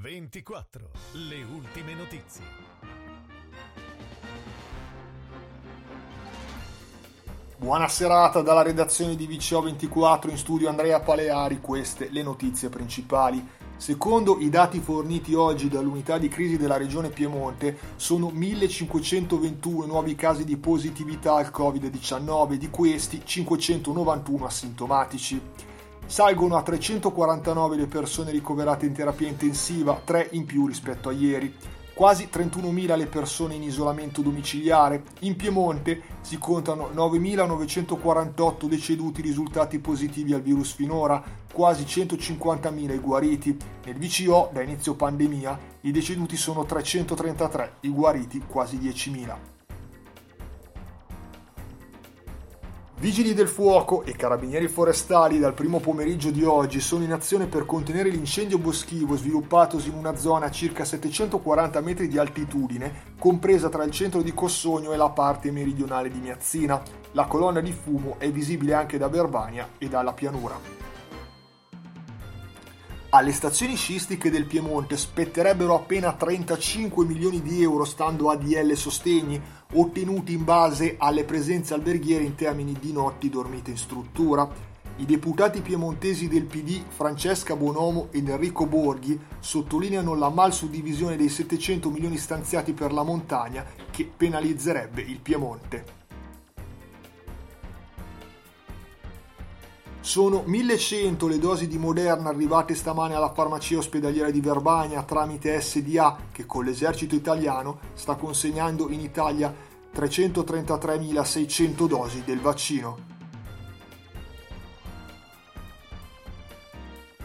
24. Le ultime notizie. Buona serata dalla redazione di VCO24 in studio Andrea Paleari, queste le notizie principali. Secondo i dati forniti oggi dall'unità di crisi della regione Piemonte, sono 1521 nuovi casi di positività al Covid-19, di questi 591 asintomatici. Salgono a 349 le persone ricoverate in terapia intensiva, 3 in più rispetto a ieri. Quasi 31.000 le persone in isolamento domiciliare. In Piemonte si contano 9.948 deceduti risultati positivi al virus finora, quasi 150.000 i guariti. Nel VCO, da inizio pandemia, i deceduti sono 333, i guariti quasi 10.000. Vigili del fuoco e carabinieri forestali dal primo pomeriggio di oggi sono in azione per contenere l'incendio boschivo sviluppatosi in una zona a circa 740 metri di altitudine, compresa tra il centro di Cossogno e la parte meridionale di Miazzina. La colonna di fumo è visibile anche da Verbania e dalla pianura. Alle stazioni sciistiche del Piemonte spetterebbero appena 35 milioni di euro stando a DL sostegni, ottenuti in base alle presenze alberghiere in termini di notti dormite in struttura. I deputati piemontesi del PD Francesca Bonomo ed Enrico Borghi sottolineano la mal suddivisione dei 700 milioni stanziati per la montagna che penalizzerebbe il Piemonte. Sono 1100 le dosi di Moderna arrivate stamane alla farmacia ospedaliera di Verbania tramite SDA che con l'esercito italiano sta consegnando in Italia 333.600 dosi del vaccino.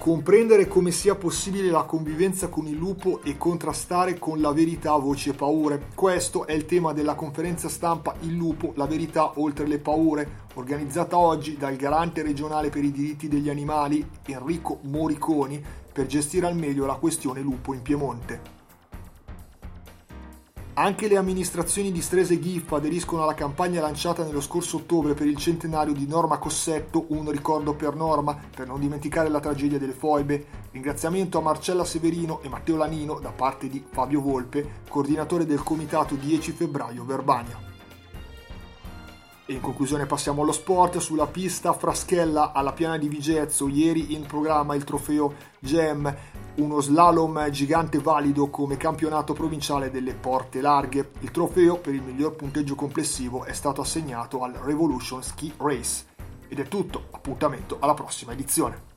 Comprendere come sia possibile la convivenza con il lupo e contrastare con la verità voci e paure. Questo è il tema della conferenza stampa Il lupo, la verità oltre le paure, organizzata oggi dal garante regionale per i diritti degli animali Enrico Moriconi per gestire al meglio la questione lupo in Piemonte. Anche le amministrazioni di Strese GIF aderiscono alla campagna lanciata nello scorso ottobre per il centenario di Norma Cossetto, un ricordo per Norma, per non dimenticare la tragedia delle foibe. Ringraziamento a Marcella Severino e Matteo Lanino da parte di Fabio Volpe, coordinatore del comitato 10 febbraio Verbania. In conclusione passiamo allo sport. Sulla pista Fraschella alla piana di Vigezzo, ieri in programma il trofeo GEM, uno slalom gigante valido come campionato provinciale delle porte larghe. Il trofeo per il miglior punteggio complessivo è stato assegnato al Revolution Ski Race. Ed è tutto, appuntamento alla prossima edizione.